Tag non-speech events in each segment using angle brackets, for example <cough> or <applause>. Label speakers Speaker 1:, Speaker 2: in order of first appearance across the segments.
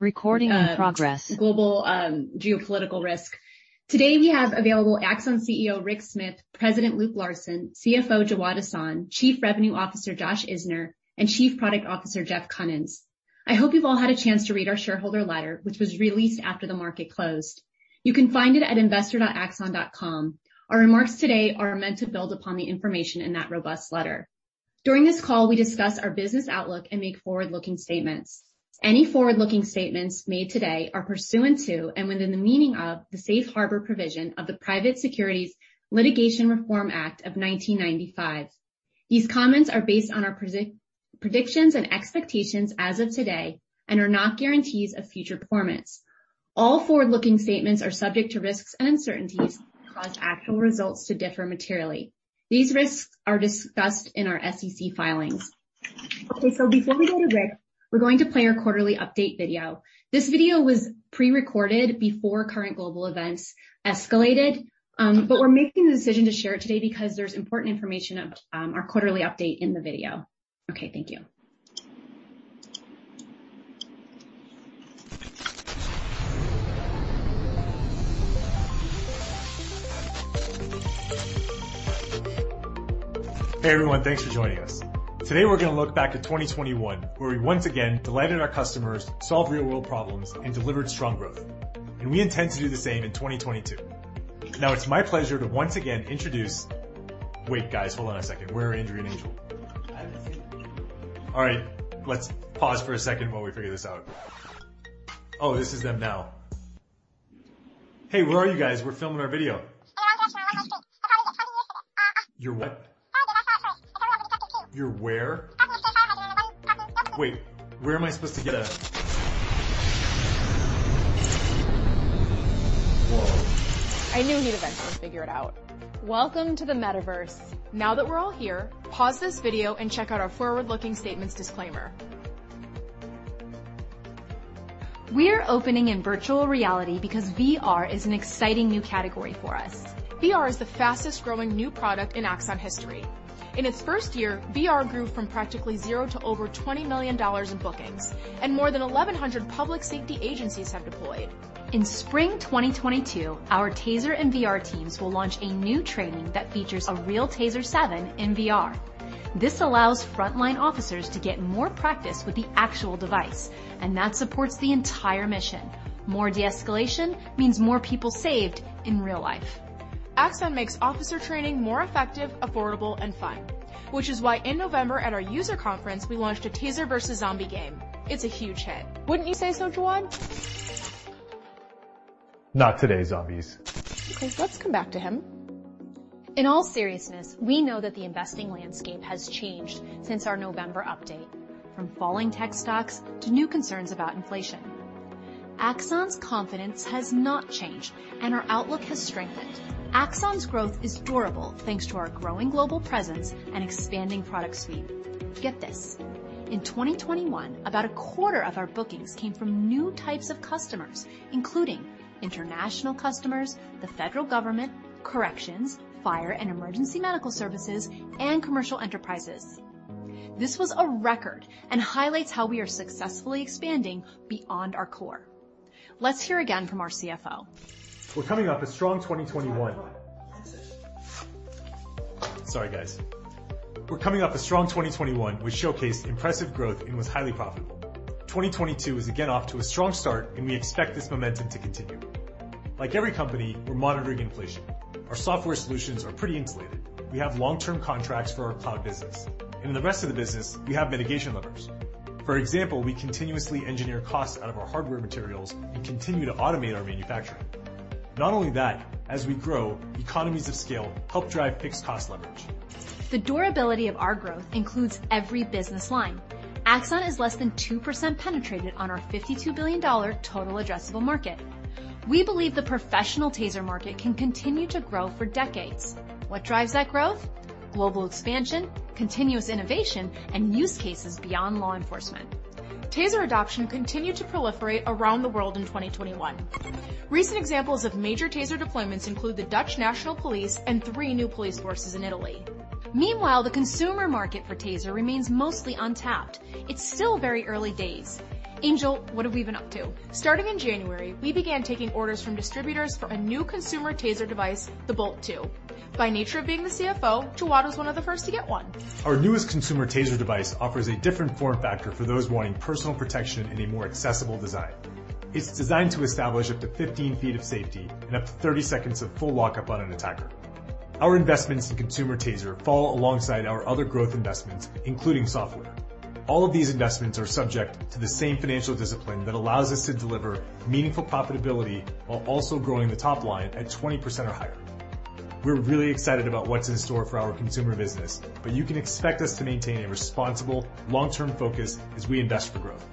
Speaker 1: Recording in um, progress.
Speaker 2: Global um, geopolitical risk. Today, we have available Axon CEO, Rick Smith, President Luke Larson, CFO Jawad Ahsan, Chief Revenue Officer Josh Isner, and Chief Product Officer Jeff Kunins. I hope you've all had a chance to read our shareholder letter, which was released after the market closed. You can find it at investor.axon.com. Our remarks today are meant to build upon the information in that robust letter. During this call, we discuss our business outlook and make forward-looking statements. Any forward-looking statements made today are pursuant to and within the meaning of the Safe Harbor provision of the Private Securities Litigation Reform Act of 1995. These comments are based on our predictions and expectations as of today and are not guarantees of future performance. All forward-looking statements are subject to risks and uncertainties that cause actual results to differ materially. These risks are discussed in our SEC filings. Okay, so before we go to Rick, we're going to play our quarterly update video. This video was pre-recorded before current global events escalated, um, but we're making the decision to share it today because there's important information of um, our quarterly update in the video. Okay, thank you.
Speaker 3: Hey, everyone. Thanks for joining us. Today, we're gonna look back at 2021, where we once again delighted our customers, solved real-world problems, and delivered strong growth. And we intend to do the same in 2022. Now, it's my pleasure to once again introduce. Wait, guys, hold on a second. Where are Andrew and Angel? All right, let's pause for a second while we figure this out. Oh, this is them now. Hey, where are you guys? We're filming our video. You're what? You're where? Wait, where am I supposed to get a... Whoa.
Speaker 4: I knew he'd eventually figure it out. Welcome to the Metaverse. Now that we're all here, pause this video and check out our forward-looking statements disclaimer.
Speaker 5: We're opening in virtual reality because VR is an exciting new category for us.
Speaker 4: VR is the fastest-growing new product in Axon history. In its first year, VR grew from practically zero to over $20 million in bookings, and more than 1,100 public safety agencies have deployed.
Speaker 5: In spring 2022, our TASER and VR teams will launch a new training that features a real TASER 7 in VR. This allows frontline officers to get more practice with the actual device, and that supports the entire mission. More de-escalation means more people saved in real life.
Speaker 4: Axon makes officer training more effective, affordable, and fun, which is why in November at our user conference, we launched a TASER versus Zombie game. It's a huge hit. Wouldn't you say so, Jawad?
Speaker 3: Not today, zombies.
Speaker 4: Okay, let's come back to him.
Speaker 5: In all seriousness, we know that the investing landscape has changed since our November update, from falling tech stocks to new concerns about inflation. Axon's confidence has not changed, and our outlook has strengthened. Axon's growth is durable, thanks to our growing global presence and expanding product suite. Get this. In 2021, about a quarter of our bookings came from new types of customers, including international customers, the federal government, corrections, fire and emergency medical services, and commercial enterprises. This was a record and highlights how we are successfully expanding beyond our core. Let's hear again from our CFO.
Speaker 3: We're coming up a strong 2021. Sorry, guys. We're coming up a strong 2021, which showcased impressive growth and was highly profitable. 2022 is again off to a strong start, and we expect this momentum to continue. Like every company, we're monitoring inflation. Our software solutions are pretty insulated. We have long-term contracts for our cloud business. And in the rest of the business, we have mitigation levers. For example, we continuously engineer costs out of our hardware materials and continue to automate our manufacturing. Not only that, as we grow, economies of scale help drive fixed cost leverage.
Speaker 5: The durability of our growth includes every business line. Axon is less than 2% penetrated on our $52 billion total addressable market. We believe the professional TASER market can continue to grow for decades. What drives that growth? Global expansion, continuous innovation, and use cases beyond law enforcement.
Speaker 4: TASER adoption continued to proliferate around the world in 2021. Recent examples of major TASER deployments include the Dutch National Police and three new police forces in Italy.
Speaker 5: Meanwhile, the consumer market for TASER remains mostly untapped. It's still very early days. Angel, what have we been up to?
Speaker 4: Starting in January, we began taking orders from distributors for a new consumer TASER device, the Bolt 2. By nature of being the CFO, Jawad was one of the first to get one.
Speaker 3: Our newest consumer TASER device offers a different form factor for those wanting personal protection in a more accessible design. It's designed to establish up to 15 feet of safety and up to 30 seconds of full lockup on an attacker. Our investments in consumer TASER fall alongside our other growth investments, including software. All of these investments are subject to the same financial discipline that allows us to deliver meaningful profitability while also growing the top line at 20% or higher. We're really excited about what's in store for our consumer business, but you can expect us to maintain a responsible, long-term focus as we invest for growth.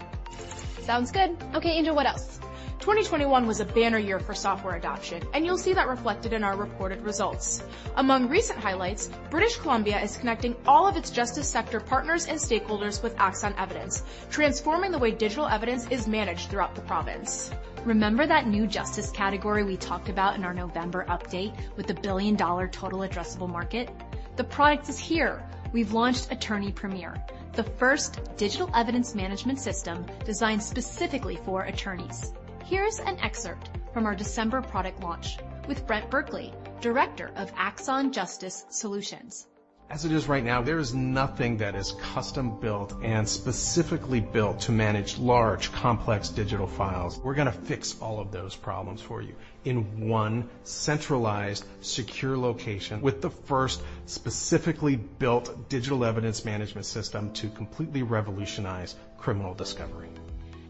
Speaker 5: Sounds good. Okay, Angel, what else?
Speaker 4: 2021 was a banner year for software adoption, and you'll see that reflected in our reported results. Among recent highlights, British Columbia is connecting all of its justice sector partners and stakeholders with Axon Evidence, transforming the way digital evidence is managed throughout the province.
Speaker 5: Remember that new justice category we talked about in our November update with the billion-dollar total addressable market? The product is here. We've launched Attorney Premier, the first digital evidence management system designed specifically for attorneys. Here's an excerpt from our December product launch with Brent Berkeley, Director of Axon Justice Solutions.
Speaker 1: As it is right now, there is nothing that is custom-built and specifically built to manage large, complex digital files. We're gonna fix all of those problems for you in one centralized, secure location with the first specifically built digital evidence management system to completely revolutionize criminal discovery.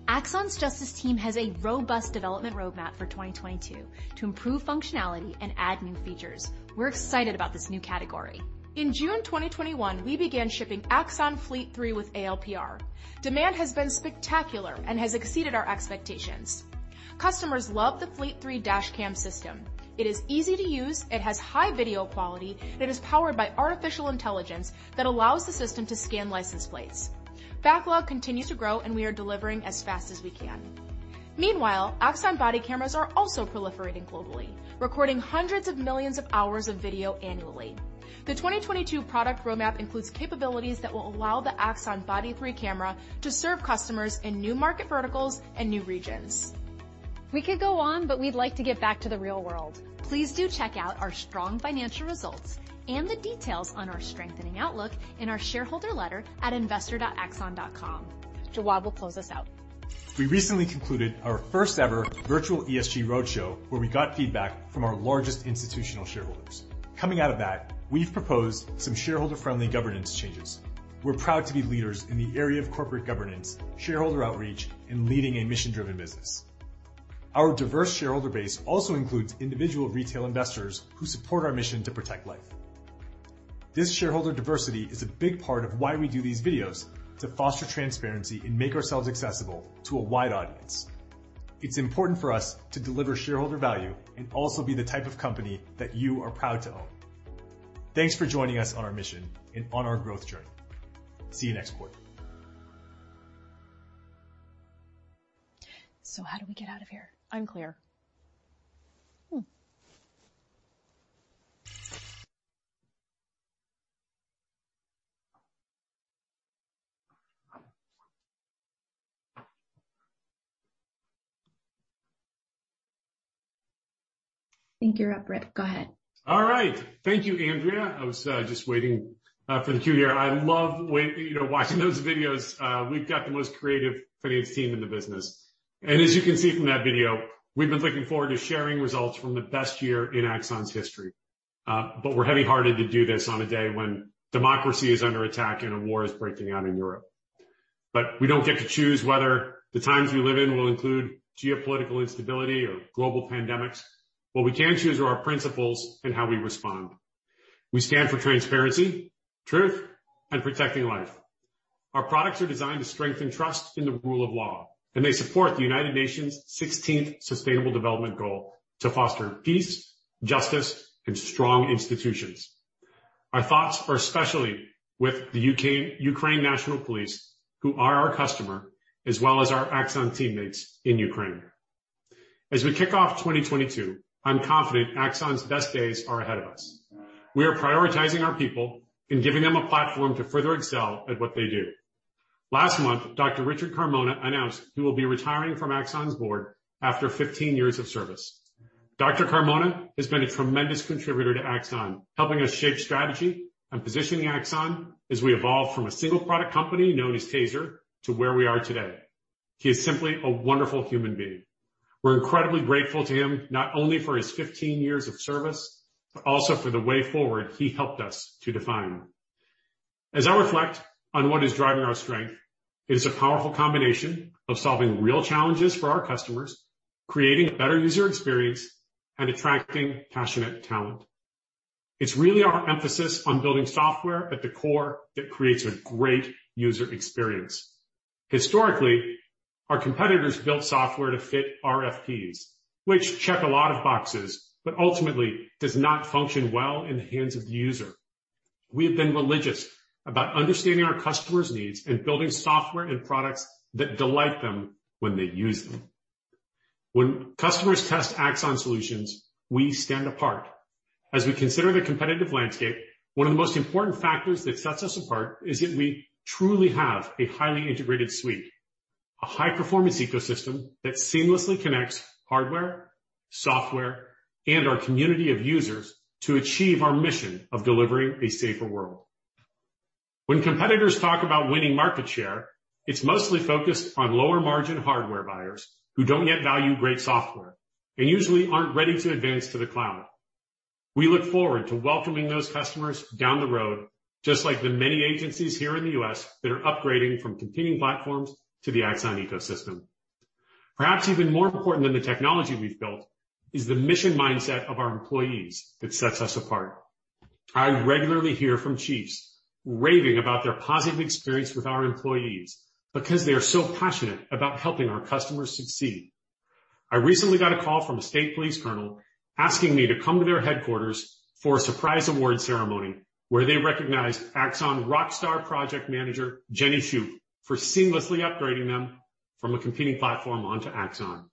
Speaker 5: Axon's justice team has a robust development roadmap for 2022 to improve functionality and add new features. We're excited about this new category.
Speaker 4: In June 2021, we began shipping Axon Fleet 3 with ALPR. Demand has been spectacular and has exceeded our expectations. Customers love the Fleet 3 dash cam system. It is easy to use, it has high video quality, and it is powered by artificial intelligence that allows the system to scan license plates. Backlog continues to grow, and we are delivering as fast as we can. Meanwhile, Axon body cameras are also proliferating globally, recording hundreds of millions of hours of video annually. The 2022 product roadmap includes capabilities that will allow the Axon Body 3 camera to serve customers in new market verticals and new regions.
Speaker 5: We could go on, but we'd like to get back to the real world. Please do check out our strong financial results and the details on our strengthening outlook in our shareholder letter at investor.axon.com. Jawad will close us out.
Speaker 3: We recently concluded our first ever virtual ESG roadshow, where we got feedback from our largest institutional shareholders. Coming out of that, we've proposed some shareholder-friendly governance changes. We're proud to be leaders in the area of corporate governance, shareholder outreach, and leading a mission-driven business. Our diverse shareholder base also includes individual retail investors who support our mission to protect life. This shareholder diversity is a big part of why we do these videos, to foster transparency and make ourselves accessible to a wide audience. It's important for us to deliver shareholder value and also be the type of company that you are proud to own. Thanks for joining us on our mission and on our growth journey. See you next quarter.
Speaker 5: So how do we get out of here?
Speaker 4: Unclear.
Speaker 2: Think you're up, Rick. Go ahead.
Speaker 6: All right. Thank you, Andrea. I was uh, just waiting uh, for the cue here. I love you know, watching <laughs> those videos. Uh, we've got the most creative finance team in the business. And as you can see from that video, we've been looking forward to sharing results from the best year in Axon's history. Uh, but we're heavy-hearted to do this on a day when democracy is under attack and a war is breaking out in Europe. But we don't get to choose whether the times we live in will include geopolitical instability or global pandemics. What we can choose are our principles and how we respond. We stand for transparency, truth, and protecting life. Our products are designed to strengthen trust in the rule of law, and they support the United Nations' 16th Sustainable Development Goal to foster peace, justice, and strong institutions. Our thoughts are especially with the Ukraine National Police, who are our customer, as well as our Axon teammates in Ukraine. As we kick off 2022, I'm confident Axon's best days are ahead of us. We are prioritizing our people and giving them a platform to further excel at what they do. Last month, Dr. Richard Carmona announced he will be retiring from Axon's board after 15 years of service. Dr. Carmona has been a tremendous contributor to Axon, helping us shape strategy and positioning Axon as we evolve from a single product company known as TASER to where we are today. He is simply a wonderful human being. We're incredibly grateful to him, not only for his 15 years of service, but also for the way forward he helped us to define. As I reflect on what is driving our strength, it is a powerful combination of solving real challenges for our customers, creating a better user experience, and attracting passionate talent. It's really our emphasis on building software at the core that creates a great user experience. Historically, our competitors built software to fit RFPs, which check a lot of boxes, but ultimately does not function well in the hands of the user. We have been religious about understanding our customers' needs and building software and products that delight them when they use them. When customers test Axon solutions, we stand apart. As we consider the competitive landscape, one of the most important factors that sets us apart is that we truly have a highly integrated suite, a high-performance ecosystem that seamlessly connects hardware, software, and our community of users to achieve our mission of delivering a safer world. When competitors talk about winning market share, it's mostly focused on lower margin hardware buyers who don't yet value great software and usually aren't ready to advance to the cloud. We look forward to welcoming those customers down the road, just like the many agencies here in the U.S. that are upgrading from competing platforms to the Axon ecosystem. Perhaps even more important than the technology we've built is the mission mindset of our employees that sets us apart. I regularly hear from chiefs raving about their positive experience with our employees because they are so passionate about helping our customers succeed. I recently got a call from a state police colonel asking me to come to their headquarters for a surprise award ceremony where they recognized Axon rockstar project manager, Jenny Shoup, for seamlessly upgrading them from a competing platform onto Axon.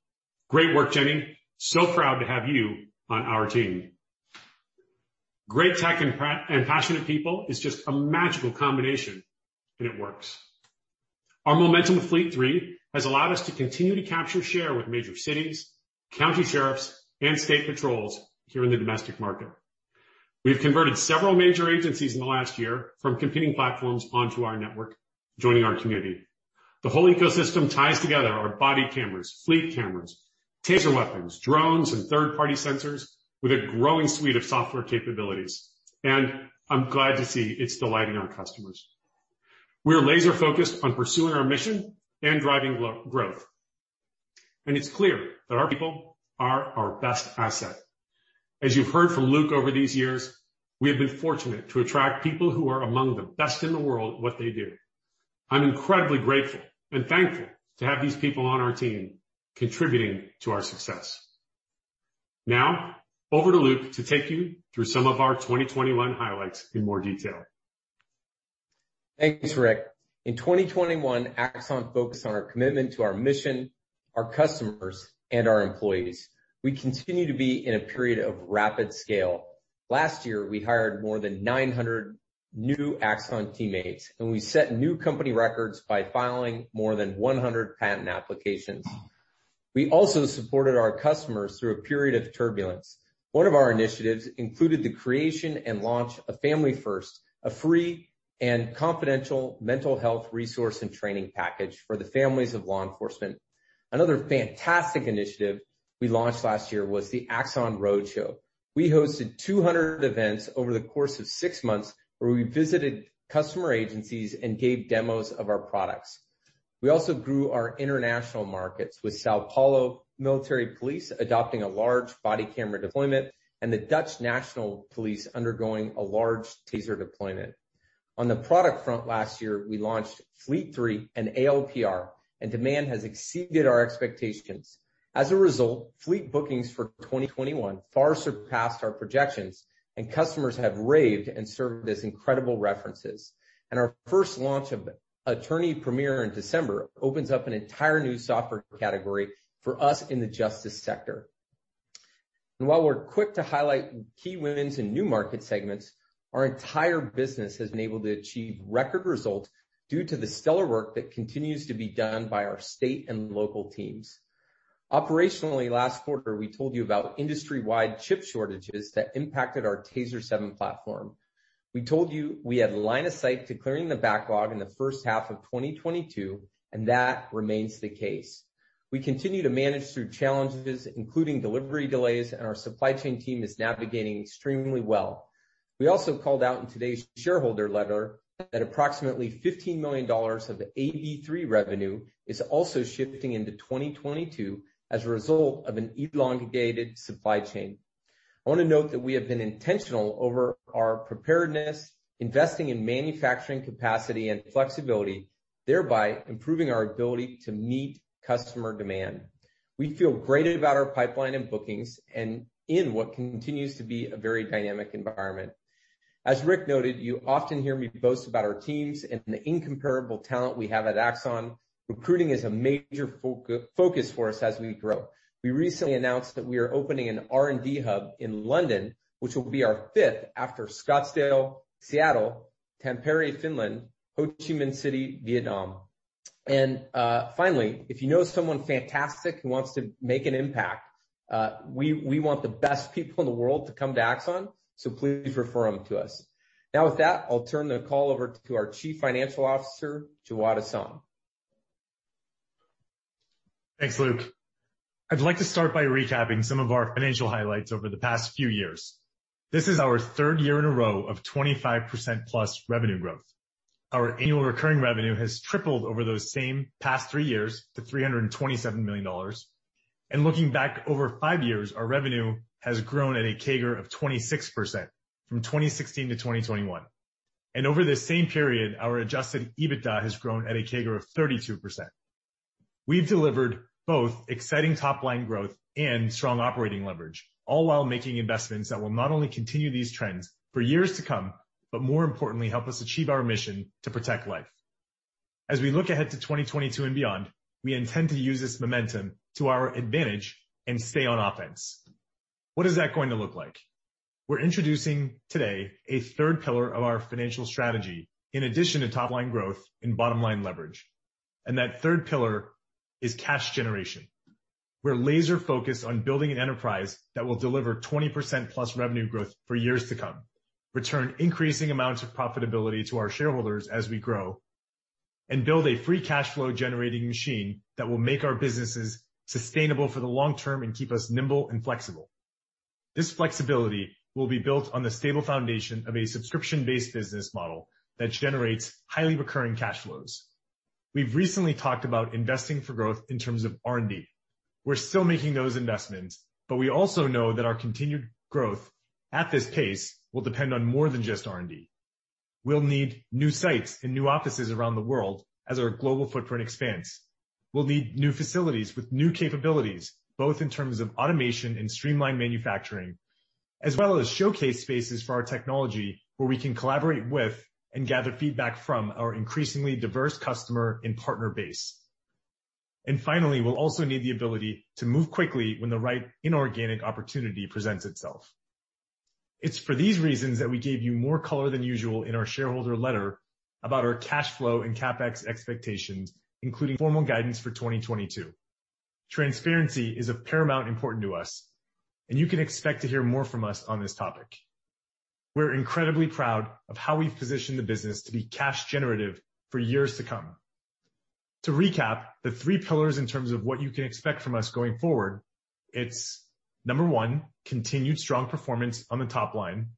Speaker 6: Great work, Jenny. So proud to have you on our team. Great tech and passionate people is just a magical combination, and it works. Our momentum with Fleet 3 has allowed us to continue to capture share with major cities, county sheriffs, and state patrols here in the domestic market. We've converted several major agencies in the last year from competing platforms onto our network, joining our community. The whole ecosystem ties together our body cameras, fleet cameras, TASER weapons, drones, and third-party sensors with a growing suite of software capabilities. And I'm glad to see it's delighting our customers. We are laser-focused on pursuing our mission and driving growth. And it's clear that our people are our best asset. As you've heard from Luke over these years, we have been fortunate to attract people who are among the best in the world at what they do. I'm incredibly grateful and thankful to have these people on our team contributing to our success. Now, over to Luke to take you through some of our 2021 highlights in more detail.
Speaker 7: Thanks, Rick. In 2021, Axon focused on our commitment to our mission, our customers, and our employees. We continue to be in a period of rapid scale. Last year, we hired more than 900 new Axon teammates, and we set new company records by filing more than 100 patent applications. We also supported our customers through a period of turbulence. One of our initiatives included the creation and launch of Family First, a free and confidential mental health resource and training package for the families of law enforcement. Another fantastic initiative we launched last year was the Axon Roadshow. We hosted 200 events over the course of six months, where we visited customer agencies and gave demos of our products. We also grew our international markets with São Paulo Military Police adopting a large body camera deployment and the Dutch National Police undergoing a large TASER deployment. On the product front last year, we launched Fleet 3 and ALPR, and demand has exceeded our expectations. As a result, fleet bookings for 2021 far surpassed our projections, and customers have raved and served as incredible references. And our first launch of Attorney Premier in December opens up an entire new software category for us in the justice sector. And while we're quick to highlight key wins in new market segments, our entire business has been able to achieve record results due to the stellar work that continues to be done by our state and local teams. Operationally, last quarter, we told you about industry-wide chip shortages that impacted our TASER 7 platform. We told you we had line of sight to clearing the backlog in the first half of 2022, and that remains the case. We continue to manage through challenges, including delivery delays, and our supply chain team is navigating extremely well. We also called out in today's shareholder letter that approximately $15 million of the AB3 revenue is also shifting into 2022 as a result of an elongated supply chain. I wanna note that we have been intentional over our preparedness, investing in manufacturing capacity and flexibility, thereby improving our ability to meet customer demand. We feel great about our pipeline and bookings and in what continues to be a very dynamic environment. As Rick noted, you often hear me boast about our teams and the incomparable talent we have at Axon. Recruiting is a major focus for us as we grow. We recently announced that we are opening an R&D hub in London, which will be our fifth after Scottsdale, Seattle, Tampere, Finland, Ho Chi Minh City, Vietnam. And uh finally, if you know someone fantastic who wants to make an impact, uh we we want the best people in the world to come to Axon, so please refer them to us. Now with that, I'll turn the call over to our Chief Financial Officer, Jawad Ahsan.
Speaker 3: Thanks, Luke. I'd like to start by recapping some of our financial highlights over the past few years. This is our third year in a row of 25%+ plus revenue growth. Our annual recurring revenue has tripled over those same past three years to $327 million. And looking back over five years, our revenue has grown at a CAGR of 26% from 2016 to 2021. Over this same period, our adjusted EBITDA has grown at a CAGR of 32%. We've delivered both exciting top-line growth and strong operating leverage, all while making investments that will not only continue these trends for years to come, but more importantly, help us achieve our mission to protect life. As we look ahead to 2022 and beyond, we intend to use this momentum to our advantage and stay on offense. What is that going to look like? We're introducing today a third pillar of our financial strategy in addition to top-line growth and bottom-line leverage, and that third pillar is cash generation. We're laser-focused on building an enterprise that will deliver 20%+ plus revenue growth for years to come, return increasing amounts of profitability to our shareholders as we grow, and build a free cash flow generating machine that will make our businesses sustainable for the long term and keep us nimble and flexible. This flexibility will be built on the stable foundation of a subscription-based business model that generates highly recurring cash flows. We've recently talked about investing for growth in terms of R&D. We're still making those investments, but we also know that our continued growth at this pace will depend on more than just R&D. We'll need new sites and new offices around the world as our global footprint expands. We'll need new facilities with new capabilities, both in terms of automation and streamlined manufacturing, as well as showcase spaces for our technology where we can collaborate with and gather feedback from our increasingly diverse customer and partner base. And finally, we'll also need the ability to move quickly when the right inorganic opportunity presents itself. It's for these reasons that we gave you more color than usual in our shareholder letter about our cash flow and CapEx expectations, including formal guidance for 2022. Transparency is of paramount importance to us, and you can expect to hear more from us on this topic. We're incredibly proud of how we've positioned the business to be cash generative for years to come. To recap the three pillars in terms of what you can expect from us going forward, it's number one, continued strong performance on the top line.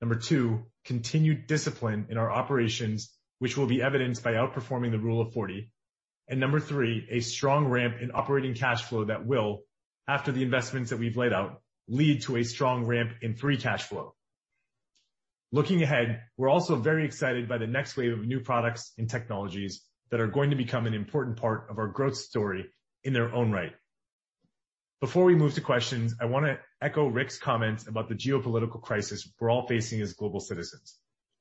Speaker 3: Number two, continued discipline in our operations, which will be evidenced by outperforming the Rule of 40. Number three, a strong ramp in operating cash flow that will, after the investments that we've laid out, lead to a strong ramp in free cash flow. Looking ahead, we're also very excited by the next wave of new products and technologies that are going to become an important part of our growth story in their own right. Before we move to questions, I wanna echo Rick's comments about the geopolitical crisis we're all facing as global citizens.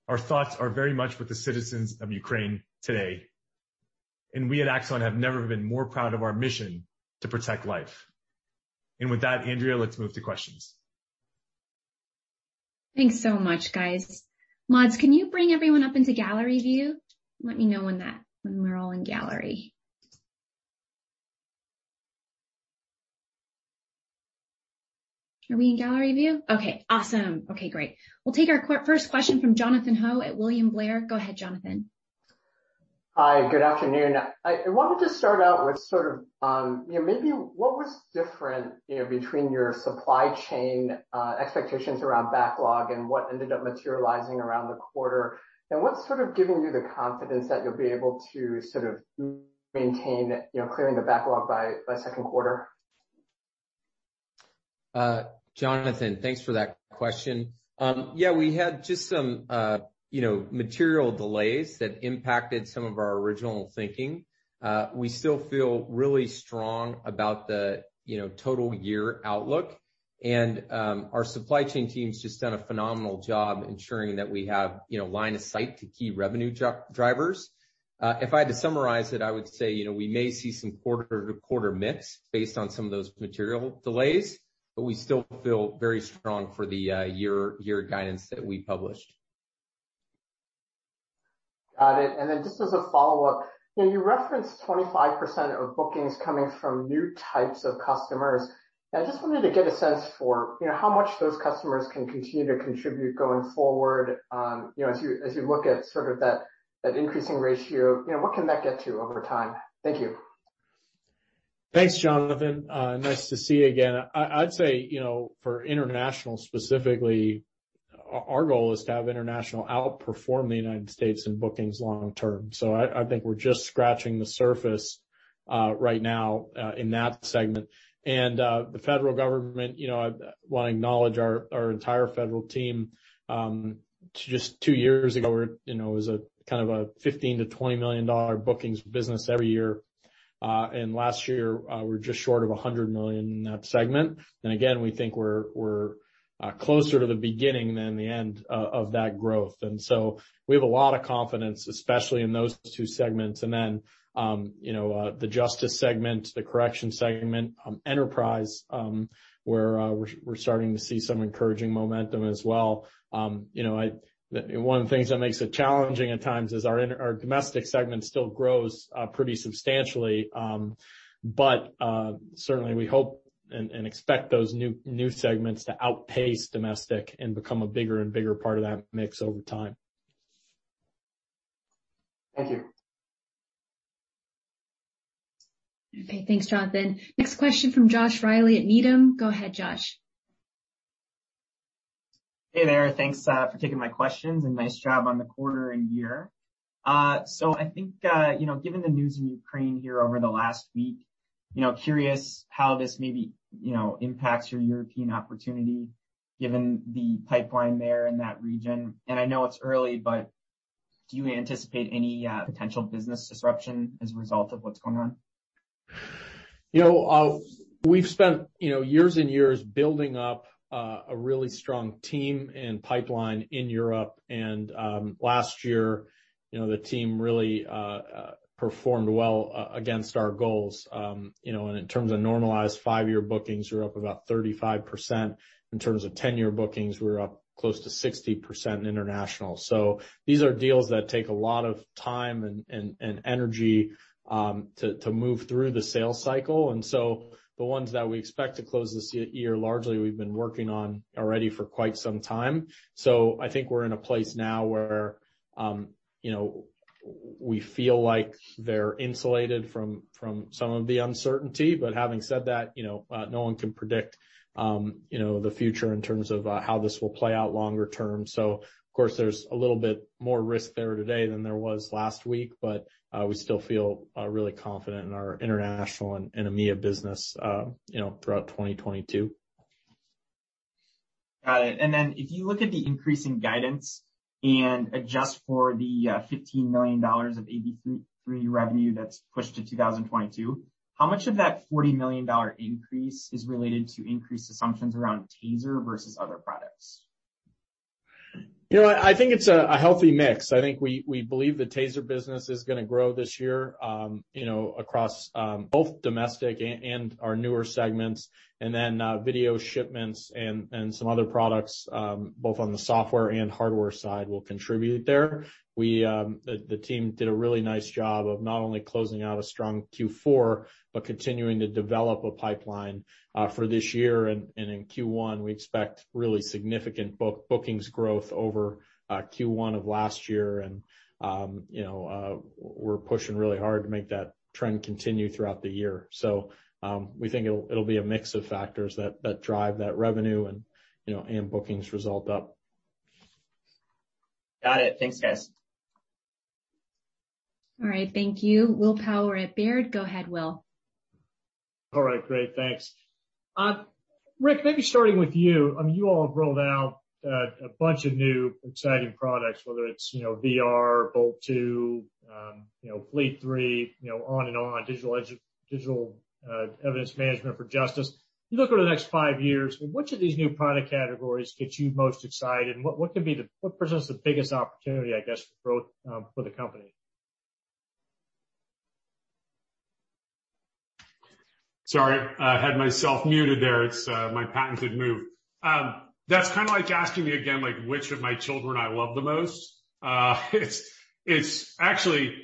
Speaker 3: Our thoughts are very much with the citizens of Ukraine today, and we at Axon have never been more proud of our mission to protect life. And with that, Andrea, let's move to questions.
Speaker 2: Thanks so much, guys. Mods, can you bring everyone up into gallery view? let me know when that, when we're all in gallery. Are we in gallery view? Okay, awesome. Okay, great. We'll take our first question from Jonathan Ho at William Blair. Go ahead, Jonathan.
Speaker 8: Hi, good afternoon. I wanted to start out with sort of, um, you know, maybe what was different, you know, between your supply chain uh, expectations around backlog and what ended up materializing around the quarter. And what's sort of giving you the confidence that you'll be able to sort of maintain, you know, clearing the backlog by second quarter?
Speaker 7: Uh Jonathan, thanks for that question. Um, yeah, we had just some, uh, you know, material delays that impacted some of our original thinking. Uh we still feel really strong about the, you know, total year outlook. And um our supply chain team's just done a phenomenal job ensuring that we have, you know, line of sight to key revenue drivers. Uh if I had to summarize it, I would say, you know, we may see some quarter-to-quarter mix based on some of those material delays, but we still feel very strong for the uh year year guidance that we published.
Speaker 8: Got it. And then just as a follow-up, you know, you referenced 25% of bookings coming from new types of customers. I just wanted to get a sense for, you know, how much those customers can continue to contribute going forward, um, you know, as you look at sort of that increasing ratio, you know, what can that get to over time? Thank you.
Speaker 9: Thanks, Jonathan. Uh, nice to see you again. I'd say, you know, for international specifically, our goal is to have international outperform the United States in bookings long term. So I think we're just scratching the surface right now in that segment. And uh the federal government, you know, I wanna acknowledge our our entire federal team. Just two years ago, we're, you know, it was a kind of a $15 million-$20 million bookings business every year. Uh and last year, we're just short of 100 million in that segment. And again, we think we're we're Uh, closer to the beginning than the end uh, of that growth. And so we have a lot of confidence, especially in those two segments. And then, um, you know, uh, the justice segment, the correction segment, um, enterprise, um, where we're starting to see some encouraging momentum as well. You know, one of the things that makes it challenging at times is our our domestic segment still grows pretty substantially. But certainly we hope and expect those new new segments to outpace domestic and become a bigger and bigger part of that mix over time.
Speaker 8: Thank you.
Speaker 2: Okay. Thanks, Jonathan. Next question from Josh Reilly at Needham. Go ahead, Josh.
Speaker 10: Hey there. Thanks for taking my questions, and nice job on the quarter and year. Uh so I think, you know, given the news in Ukraine here over the last week, you know, curious how this maybe, you know, impacts your European opportunity given the pipeline there in that region. And I know it's early, but do you anticipate any potential business disruption as a result of what's going on?
Speaker 9: You know, uh we've spent, you know, years and years building up a really strong team and pipeline in Europe. And um last year, you know, the team really performed well uh, against our goals. Um, you know, and in terms of normalized five-year bookings, we're up about 35%. In terms of 10-year bookings, we're up close to 60% in international. These are deals that take a lot of time and energy um to to move through the sales cycle. And so the ones that we expect to close this year, largely we've been working on already for quite some time. So I think we're in a place now where, um, you know, we feel like they're insulated from some of the uncertainty. But having said that, you know, uh, no one can predict, um, you know, the future in terms of uh, how this will play out longer term. So of course, there's a little bit more risk there today than there was last week, but uh, we still feel really confident in our international and EMEA business, you know, throughout 2022.
Speaker 10: Got it. And then if you look at the increasing guidance and adjust for the uh, $15 million of AB3 revenue that's pushed to 2022, how much of that $40 million increase is related to increased assumptions around TASER versus other products?
Speaker 9: You know, I think it's a healthy mix. I think we we believe the TASER business is gonna grow this year, um, you know, across um both domestic and our newer segments. And then uh video shipments and and some other products, um both on the software and hardware side will contribute there. The team did a really nice job of not only closing out a strong Q4, but continuing to develop a pipeline uh for this year. And in Q1, we expect really significant bookings growth over uh Q1 of last year. And um, you know, we're pushing really hard to make that trend continue throughout the year. So um we think it'll it'll be a mix of factors that that drive that revenue and, you know, and bookings result up.
Speaker 10: Got it. Thanks, guys.
Speaker 2: All right. Thank you. Will Power at Baird. Go ahead, Will.
Speaker 11: All right. Great. Thanks. Uh Rick, maybe starting with you. I mean, you all have rolled out uh, a bunch of new exciting products, whether it's, you know, VR, Bolt 2, um, you know, Fleet 3, you know, on and on, digital digital uh, evidence management for justice. You look over the next five years, which of these new product categories gets you most excited? And what what could be the what presents the biggest opportunity, I guess, for growth um, for the company?
Speaker 6: Sorry, I had myself muted there. It's my patented move. That's kinda like asking me again, like, which of my children I love the most. Uh <laughs> it's it's actually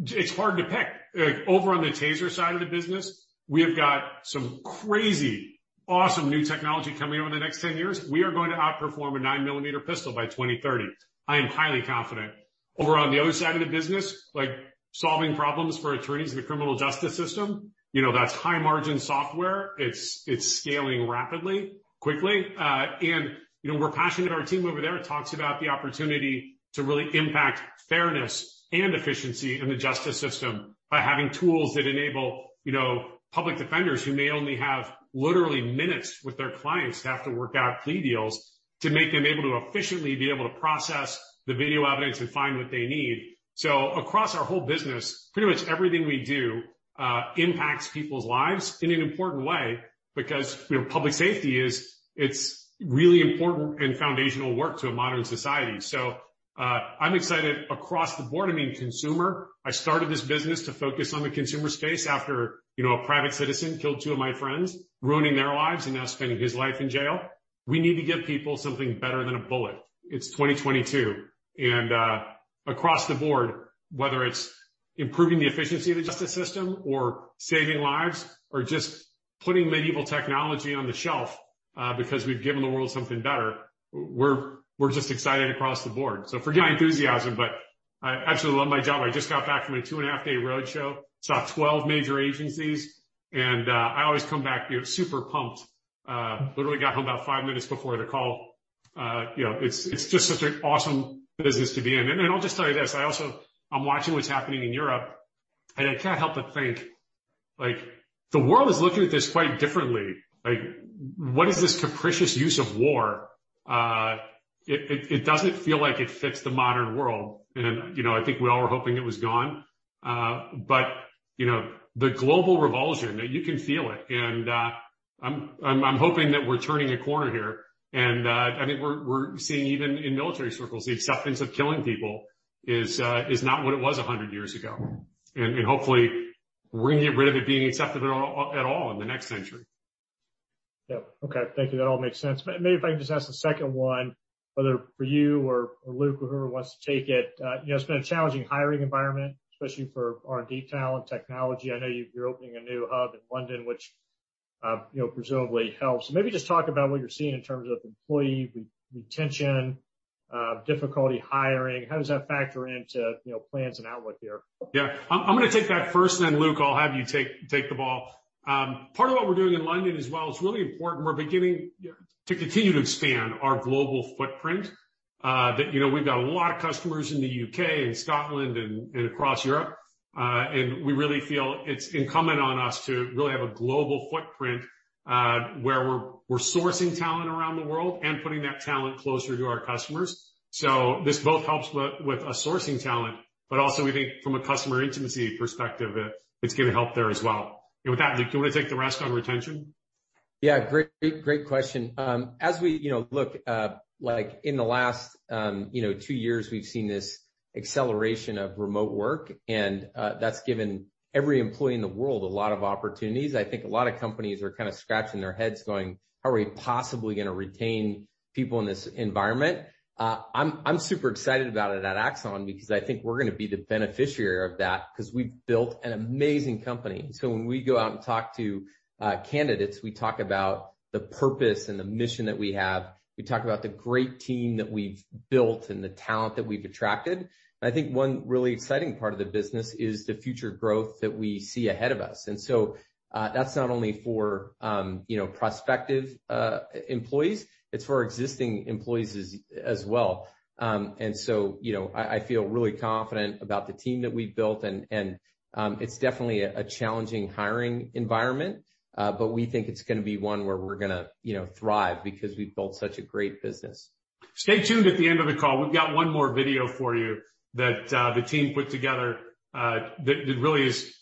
Speaker 6: it's hard to pick. Like, over on the TASER side of the business, we have got some crazy awesome new technology coming over the next 10 years. We are going to outperform a 9mm pistol by 2030. I am highly confident. Over on the other side of the business, like solving problems for attorneys in the criminal justice system, you know, that's high margin software. It's it's scaling rapidly, quickly. Uh, and you know, we're passionate. Our team over there talks about the opportunity to really impact fairness and efficiency in the justice system by having tools that enable, you know, public defenders who may only have literally minutes with their clients to have to work out plea deals to make them able to efficiently be able to process the video evidence and find what they need. So across our whole business, pretty much everything we do impacts people's lives in an important way because, you know, public safety is, it's really important and foundational work to a modern society. So uh I'm excited across the board. I mean, consumer, I started this business to focus on the consumer space after, you know, a private citizen killed two of my friends, ruining their lives and now spending his life in jail. We need to give people something better than a bullet. It's 2022. and Across the board, whether it's improving the efficiency of the justice system or saving lives or just putting medieval technology on the shelf, because we've given the world something better, we're we're just excited across the board. So forgive my enthusiasm, but I absolutely love my job. I just got back from a 2.5-day road roadshow, saw 12 major agencies, and uh I always come back, you know, super pumped. Uh literally got home about five minutes before the call. Uh you know, it's it's just such an awesome business to be in. And I'll just tell you this, I'm watching what's happening in Europe, and I can't help but think, like, the world is looking at this quite differently. Like, what is this capricious use of war? Uh, it it, it doesn't feel like it fits the modern world. And, you know, I think we all were hoping it was gone. Uh, but, you know, the global revulsion, that you can feel it. And, uh, I'm I'm, I'm hoping that we're turning a corner here. And, uh I think we're, we're seeing even in military circles, the acceptance of killing people is uh is not what it was 100 years ago. Hopefully we're gonna get rid of it being accepted at all in the next century.
Speaker 11: Yeah. Okay. Thank you. That all makes sense. Maybe if I can just ask a second one, whether for you or Luke or whoever wants to take it. You know, it's been a challenging hiring environment, especially for R&D talent, technology. I know you're opening a new hub in London, which, you know, presumably helps. Maybe just talk about what you're seeing in terms of employee retention, difficulty hiring. How does that factor into, you know, plans and outlook here?
Speaker 6: Yeah. I'm gonna take that first, and then Luke, I'll have you take take the ball. Um part of what we're doing in London as well, it's really important. We're beginning to continue to expand our global footprint. Uh that, you know, we've got a lot of customers in the U.K. and Scotland and across Europe. Uh and we really feel it's incumbent on us to really have a global footprint, Uh, where we're sourcing talent around the world and putting that talent closer to our customers. So this both helps with a sourcing talent, but also we think from a customer intimacy perspective, it's gonna help there as well. And with that, do you wanna take the rest on retention?
Speaker 7: Yeah. Great great question. Um, as we, you know, look, uh, like in the last, um, you know, two years, we've seen this acceleration of remote work, and uh, that's given every employee in the world a lot of opportunities. I think a lot of companies are kinda scratching their heads going, "How are we possibly gonna retain people in this environment?" Uh, I'm I'm super excited about it at Axon because I think we're gonna be the beneficiary of that because we've built an amazing company. So when we go out and talk to candidates, we talk about the purpose and the mission that we have. We talk about the great team that we've built and the talent that we've attracted. I think one really exciting part of the business is the future growth that we see ahead of us. And so uh that's not only for, you know, prospective employees, it's for existing employees as well. Um and so, you know, I feel really confident about the team that we've built and and um it's definitely a challenging hiring environment, but we think it's gonna be one where we're gonna, you know, thrive because we've built such a great business.
Speaker 6: Stay tuned at the end of the call. We've got one more video for you that uh, the team put together uh, that really is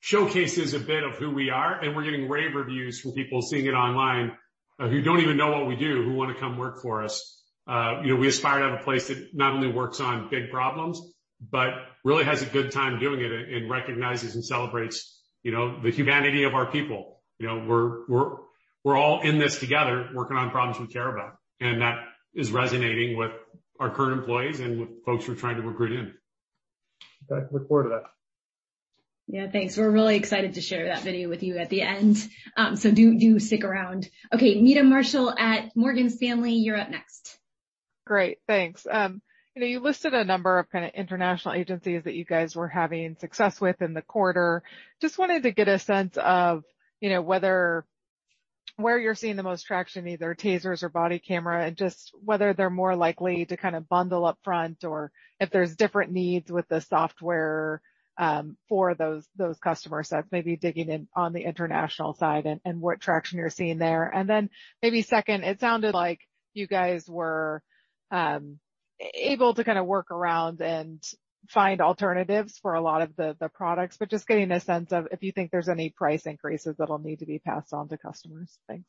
Speaker 6: showcases a bit of who we are, and we're getting rave reviews from people seeing it online uh, who don't even know what we do, who wanna come work for us. You know, we aspire to have a place that not only works on big problems, but really has a good time doing it and recognizes and celebrates, you know, the humanity of our people. You know, we're we're we're all in this together working on problems we care about, and that is resonating with our current employees and with folks we're trying to recruit in.
Speaker 11: Okay. Look forward to that.
Speaker 2: Yeah, thanks. We're really excited to share that video with you at the end. Um, so do do stick around. Okay, Meta Marshall at Morgan Stanley, you're up next.
Speaker 12: Great. Thanks. You know, you listed a number of kinda international agencies that you guys were having success with in the quarter. Just wanted to get a sense of, you know, whether where you're seeing the most traction, either TASERs or body camera, and just whether they're more likely to kind of bundle up front or if there's different needs with the software um, for those those customer sets, maybe digging in on the international side and what traction you're seeing there. And then maybe second, it sounded like you guys were um, able to kinda work around and find alternatives for a lot of the products, but just getting a sense of if you think there's any price increases that'll need to be passed on to customers. Thanks.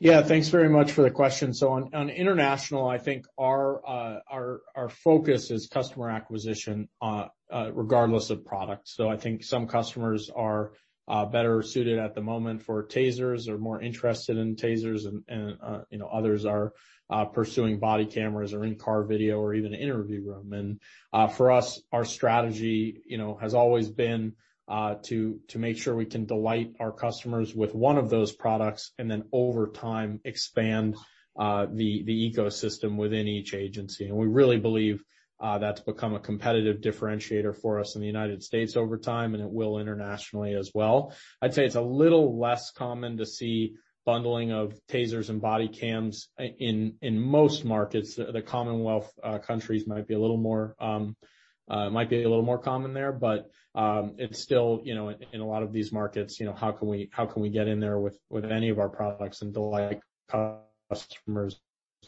Speaker 9: Yeah. Thanks very much for the question. So on international, I think uh, our our focus is customer acquisition, uh, uh, regardless of product. So I think some customers are better suited at the moment for TASERs or more interested in TASERs and, uh you know, others are pursuing body cameras or in-car video or even interview room. And uh for us, our strategy, you know, has always been uh to to make sure we can delight our customers with one of those products and then over time expand uh the ecosystem within each agency. And we really believe that's become a competitive differentiator for us in the United States over time, and it will internationally as well. I'd say it's a little less common to see bundling of TASERs and body cams in in most markets. The Commonwealth countries might be a little more um uh might be a little more common there, but um it's still, you know, in a lot of these markets, you know, how can we how can we get in there with, with any of our products and delight customers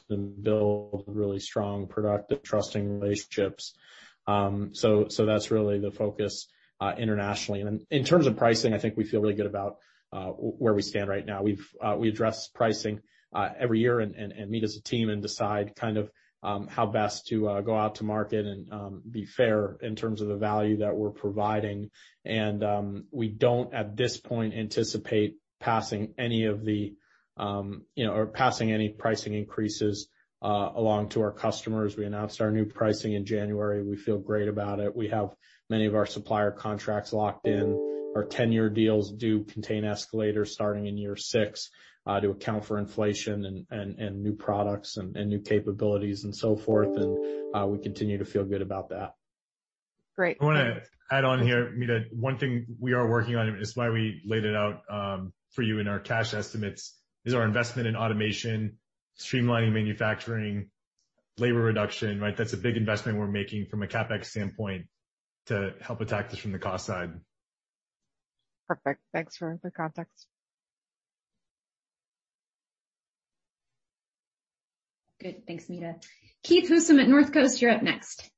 Speaker 9: and build really strong, productive, trusting relationships. Um, so so that's really the focus uh, internationally. And in terms of pricing, I think we feel really good about uh, where we stand right now. Uh, we address pricing every year and and meet as a team and decide kind of um, how best to go out to market and um, be fair in terms of the value that we're providing. And um we don't, at this point, anticipate passing any of the, you know, or passing any pricing increases uh along to our customers. We announced our new pricing in January. We feel great about it. We have many of our supplier contracts locked in. Our 10-year deals do contain escalators starting in year six to account for inflation and and and new products and new capabilities and so forth. And uh we continue to feel good about that.
Speaker 12: Great.
Speaker 3: I wanna add on here, Meta. One thing we are working on, and it's why we laid it out um for you in our cash estimates, is our investment in automation, streamlining manufacturing, labor reduction, right? That's a big investment we're making from a CapEx standpoint to help attack this from the cost side.
Speaker 12: Perfect. Thanks for the context.
Speaker 2: Good. Thanks, Meta. Keith Housum at Northcoast, you're up next.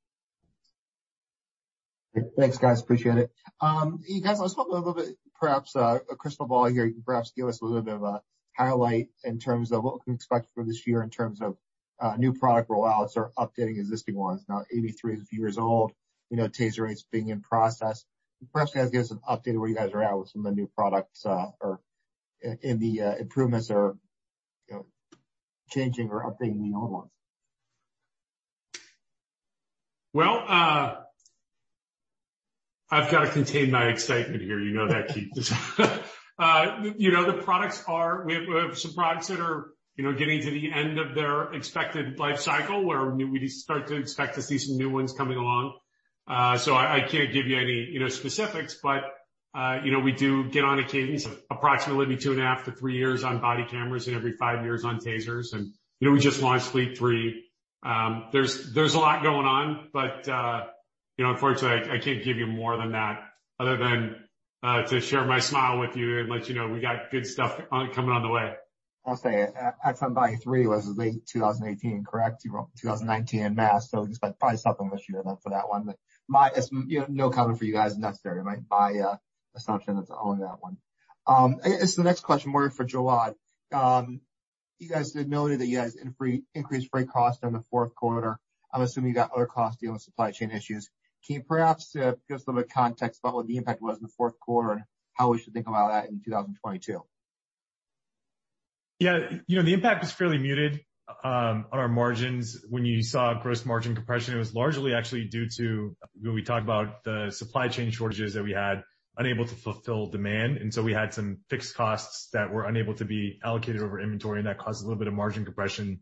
Speaker 13: Thanks, guys. Appreciate it. Um, you guys, I was hoping a little bit, perhaps, uh, a crystal ball here. You can perhaps give us a little bit of a highlight in terms of what we can expect for this year in terms of uh new product rollouts or updating existing ones. Now, AB3 is a few years old. We know TASER 8's being in process. Perhaps you guys give us an update of where you guys are at with some of the new products uh or in the improvements or, you know, changing or updating the old ones?
Speaker 6: Well, uh I've got to contain my excitement here. You know that, Keith. <laughs> You know, the products are. We have some products that are, you know, getting to the end of their expected life cycle, where we start to expect to see some new ones coming along. Uh so I can't give you any, you know, specifics, but, uh, you know, we do get on a cadence of approximately 2.5-3 years on body cameras and every five years on TASERs. And, you know, we just launched Fleet 3. There's there's a lot going on, but, uh you know, unfortunately, I can't give you more than that other than Uh, to share my smile with you and let you know we got good stuff coming on the way.
Speaker 13: I'll say uh, Axon Body 3 was late 2018, correct? 2019 en masse. So we expect probably something this year then for that one. But my, you know, no comment for you guys necessary. My uh, assumption is only that one. Um, I guess the next question more for Jawad. Um, you guys noted that you guys increased freight costs in the fourth quarter. I'm assuming you got other costs dealing with supply chain issues. Can you perhaps give us a little bit of context about what the impact was in the fourth quarter and how we should think about that in 2022?
Speaker 3: Yeah. You know, the impact was fairly muted um on our margins. When you saw gross margin compression, it was largely actually due to when we talk about the supply chain shortages that we had unable to fulfill demand. And so we had some fixed costs that were unable to be allocated over inventory, and that caused a little bit of margin compression.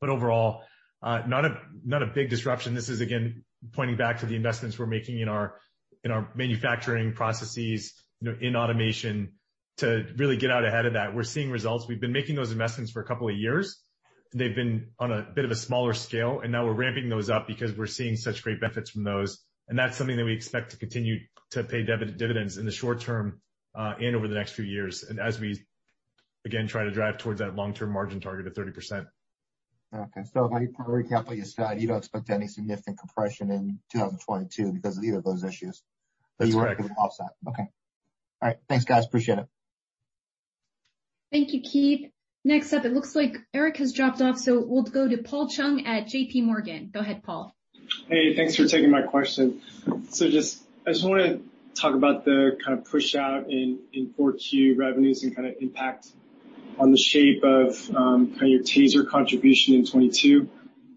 Speaker 3: But overall, uh not a not a big disruption. This is again pointing back to the investments we're making in our in our manufacturing processes, you know, in automation to really get out ahead of that. We're seeing results. We've been making those investments for a couple of years. They've been on a bit of a smaller scale, and now we're ramping those up because we're seeing such great benefits from those. And that's something that we expect to continue to pay dividends in the short term, uh, and over the next few years, and as we again try to drive towards that long-term margin target of 30%.
Speaker 13: Okay. So if I recap what you said, you don't expect any significant compression in 2022 because of either of those issues.
Speaker 3: That's correct.
Speaker 13: You work with offset. Okay. All right. Thanks, guys. Appreciate it.
Speaker 2: Thank you, Keith. Next up, it looks like Eric has dropped off, so we'll go to Paul Chung at JPMorgan. Go ahead, Paul.
Speaker 14: Hey, thanks for taking my question. So just I just wanna talk about the kind of push out in 4Q revenues and kind of impact on the shape of um, kind of your TASER contribution in 2022.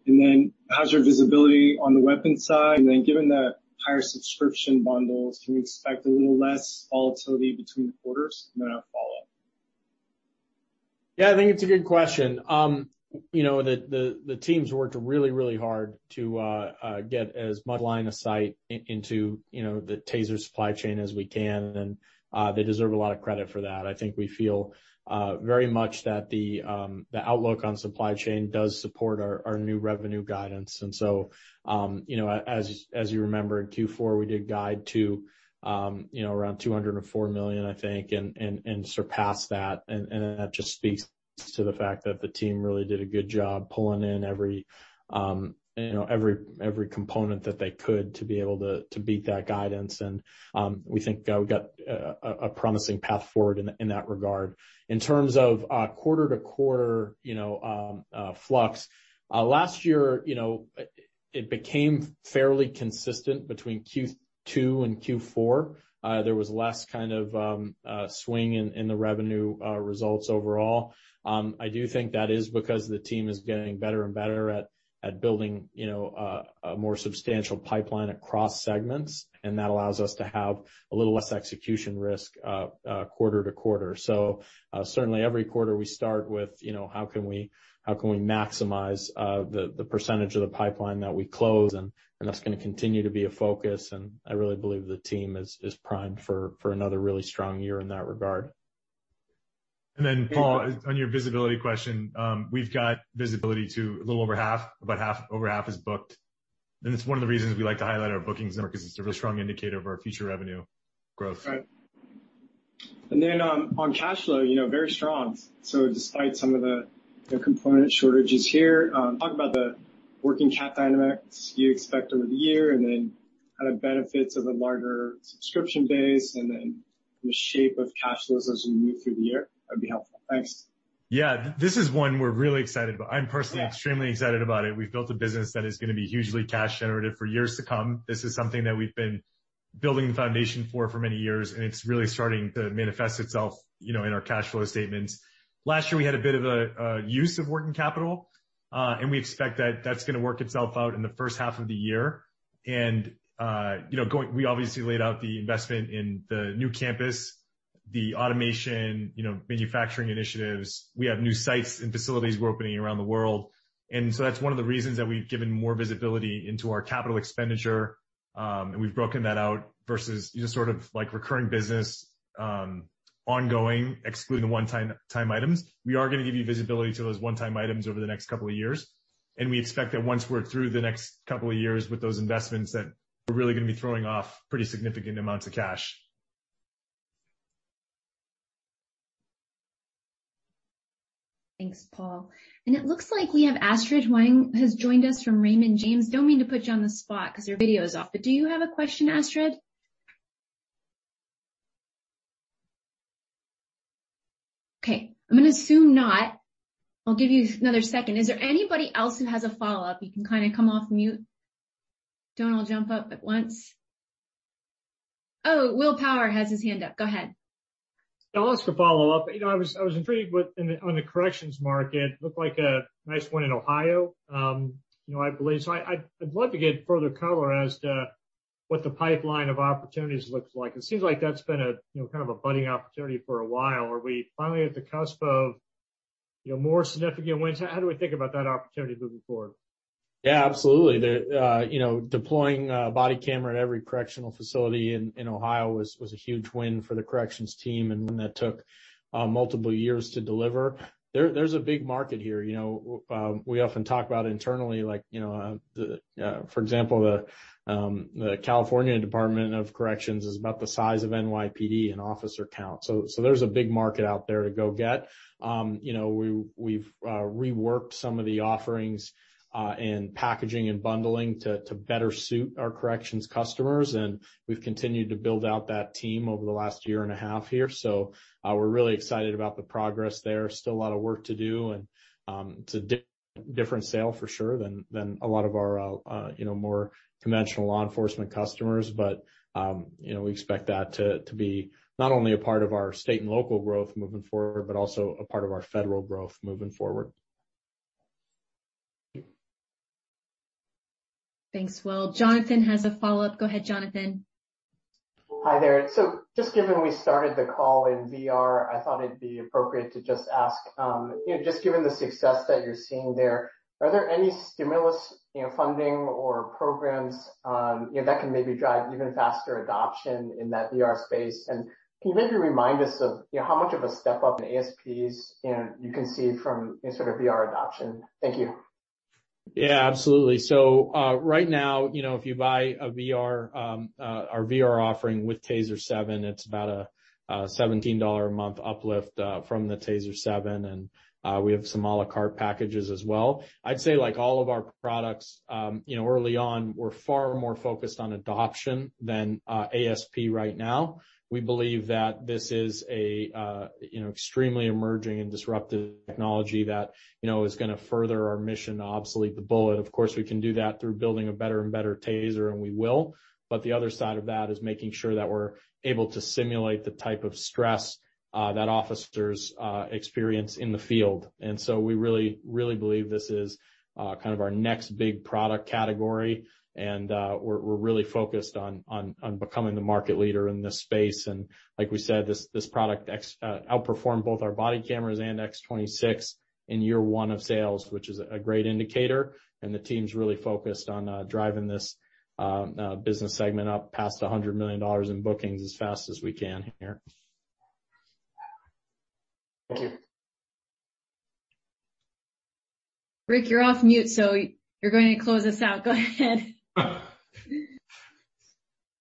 Speaker 14: Then how's your visibility on the weapon side? And then given the higher subscription bundles, can we expect a little less volatility between the quarters? And then I'll follow up.
Speaker 9: Yeah, I think it's a good question. Um, you know, the the teams worked really really hard to uh, uh, get as much line of sight into, you know, the TASER supply chain as we can, and uh, they deserve a lot of credit for that. I think we feel very much that the um the outlook on supply chain does support our new revenue guidance. And so um you know, as as you remember, in Q4, we did guide to, um you know, around 204 million, I think, and and and surpassed that. And that just speaks to the fact that the team really did a good job pulling in every, you know, every every component that they could to be able to to beat that guidance. And um, we think uh, we got a a promising path forward in in that regard. In terms of uh, quarter-to-quarter, you know, um, uh, flux, last year, you know, it became fairly consistent between Q2 and Q4. Uh, There was less kind of um, uh, swing in in the revenue uh, results overall. Um, I do think that is because the team is getting better and better at building, you know, a more substantial pipeline across segments, and that allows us to have a little less execution risk uh quarter-to-quarter. So uh certainly every quarter we start with, you know, how can we how can we maximize uh the the percentage of the pipeline that we close, and and that's gonna continue to be a focus. And I really believe the team is is primed for, for another really strong year in that regard.
Speaker 3: Paul, on your visibility question, we've got visibility to a little over half, About half over half is booked. And it's one of the reasons we like to highlight our bookings number because it's a really strong indicator of our future revenue growth.
Speaker 14: Right. And then um on cash flow, you know, very strong. So despite some of the component shortages here, talk about the working cap dynamics you expect over the year, and then kind of benefits of a larger subscription base, and then the shape of cash flows as we move through the year. That'd be helpful. Thanks.
Speaker 3: Yeah. This is one we're really excited about. I'm personally extremely excited about it. We've built a business that is gonna be hugely cash generative for years to come. This is something that we've been building the foundation for for many years, and it's really starting to manifest itself, you know, in our cash flow statements. Last year, we had a bit of a use of working capital, uh, and we expect that that's gonna work itself out in the first half of the year. And uh, you know, going we obviously laid out the investment in the new campus, the automation, you know, manufacturing initiatives. We have new sites and facilities we're opening around the world. And so that's one of the reasons that we've given more visibility into our capital expenditure, um, and we've broken that out versus just sort of like recurring business, um, ongoing, excluding the one-time items. We are gonna give you visibility to those one-time items over the next couple of years. And we expect that once we're through the next couple of years with those investments, that we're really gonna be throwing off pretty significant amounts of cash.
Speaker 2: Thanks, Paul. And it looks like we have Astrid Huang has joined us from Raymond James. Don't mean to put you on the spot 'cause your video is off, but do you have a question, Astrid? Okay, I'm gonna assume not. I'll give you another second. Is there anybody else who has a follow-up? You can kinda come off mute. Don't all jump up at once. Oh, Will Power has his hand up. Go ahead.
Speaker 11: I'll ask a follow-up. You know, I was I was intrigued with on the corrections market. Looked like a nice one in Ohio, Um, you know, I believe. I'd love to get further color as to what the pipeline of opportunities looks like. It seems like that's been a, you know, kind of a budding opportunity for a while. Are we finally at the cusp of, you know, more significant wins? How do we think about that opportunity moving forward?
Speaker 9: Yeah, absolutely. The, uh, you know, deploying a body camera at every correctional facility in in Ohio was was a huge win for the corrections team and one that took uh, multiple years to deliver. There's a big market here. You know, um, we often talk about internally, like, you know, for example, the um, the California Department of Corrections is about the size of NYPD in officer count. So, so there's a big market out there to go get. Um, you know, we've reworked some of the offerings Uh, and packaging and bundling to better suit our corrections customers, and we've continued to build out that team over the last year and a half here. So uh, we're really excited about the progress there. Still a lot of work to do, and um, it's a different sale for sure than than a lot of our, uh, you know, more conventional law enforcement customers. But um you know, we expect that to to be not only a part of our state and local growth moving forward, but also a part of our federal growth moving forward.
Speaker 2: Thanks, Will. Jonathan has a follow-up. Go ahead, Jonathan.
Speaker 8: Hi there. So just given we started the call in VR, I thought it'd be appropriate to just ask, um, you know, just given the success that you're seeing there, are there any stimulus, you know, funding or programs, um, you know, that can maybe drive even faster adoption in that VR space? And can you maybe remind us of, you know, how much of a step up in ASPs, you know, you can see from, sort of VR adoption? Thank you.
Speaker 9: Yeah, absolutely. So uh right now, you know, if you buy a VR, um uh our VR offering with TASER 7, it's about a $17 a month uplift uh from the TASER 7, and uh we have some à la carte packages as well. I'd say like all of our products, um you know, early on, we're far more focused on adoption than uh ASP right now. We believe that this is a, uh, you know, extremely emerging and disruptive technology that, you know, is gonna further our mission to obsolete the bullet. Of course, we can do that through building a better and better TASER, and we will. But the other side of that is making sure that we're able to simulate the type of stress uh, that officers uh, experience in the field. And so we really, really believe this is kind of our next big product category, Uh, we're really focused on on on becoming the market leader in this space. And like we said, this product uh, outperformed both our body cameras and X26 in year one of sales, which is a great indicator. And the team's really focused on uh, driving this um, business segment up past $100 million in bookings as fast as we can here.
Speaker 8: Thank you.
Speaker 2: Rick, you're off mute, so you're going to close us out. Go ahead. <laughs>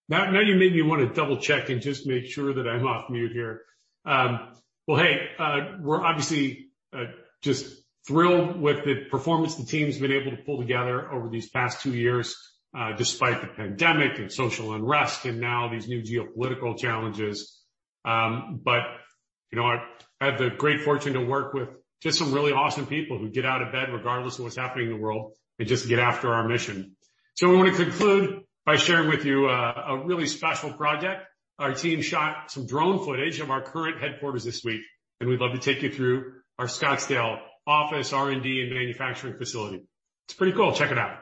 Speaker 6: Now now you made me wanna double-check and just make sure that I'm off mute here. Um, well, hey, uh, we're obviously uh, just thrilled with the performance the team's been able to pull together over these past two years, uh, despite the pandemic and social unrest and now these new geopolitical challenges. Um but you know, I have the great fortune to work with just some really awesome people who get out of bed regardless of what's happening in the world and just get after our mission. So we wanna conclude by sharing with you uh, a really special project. Our team shot some drone footage of our current headquarters this week, and we'd love to take you through our Scottsdale office, R&D, and manufacturing facility. It's pretty cool. Check it out.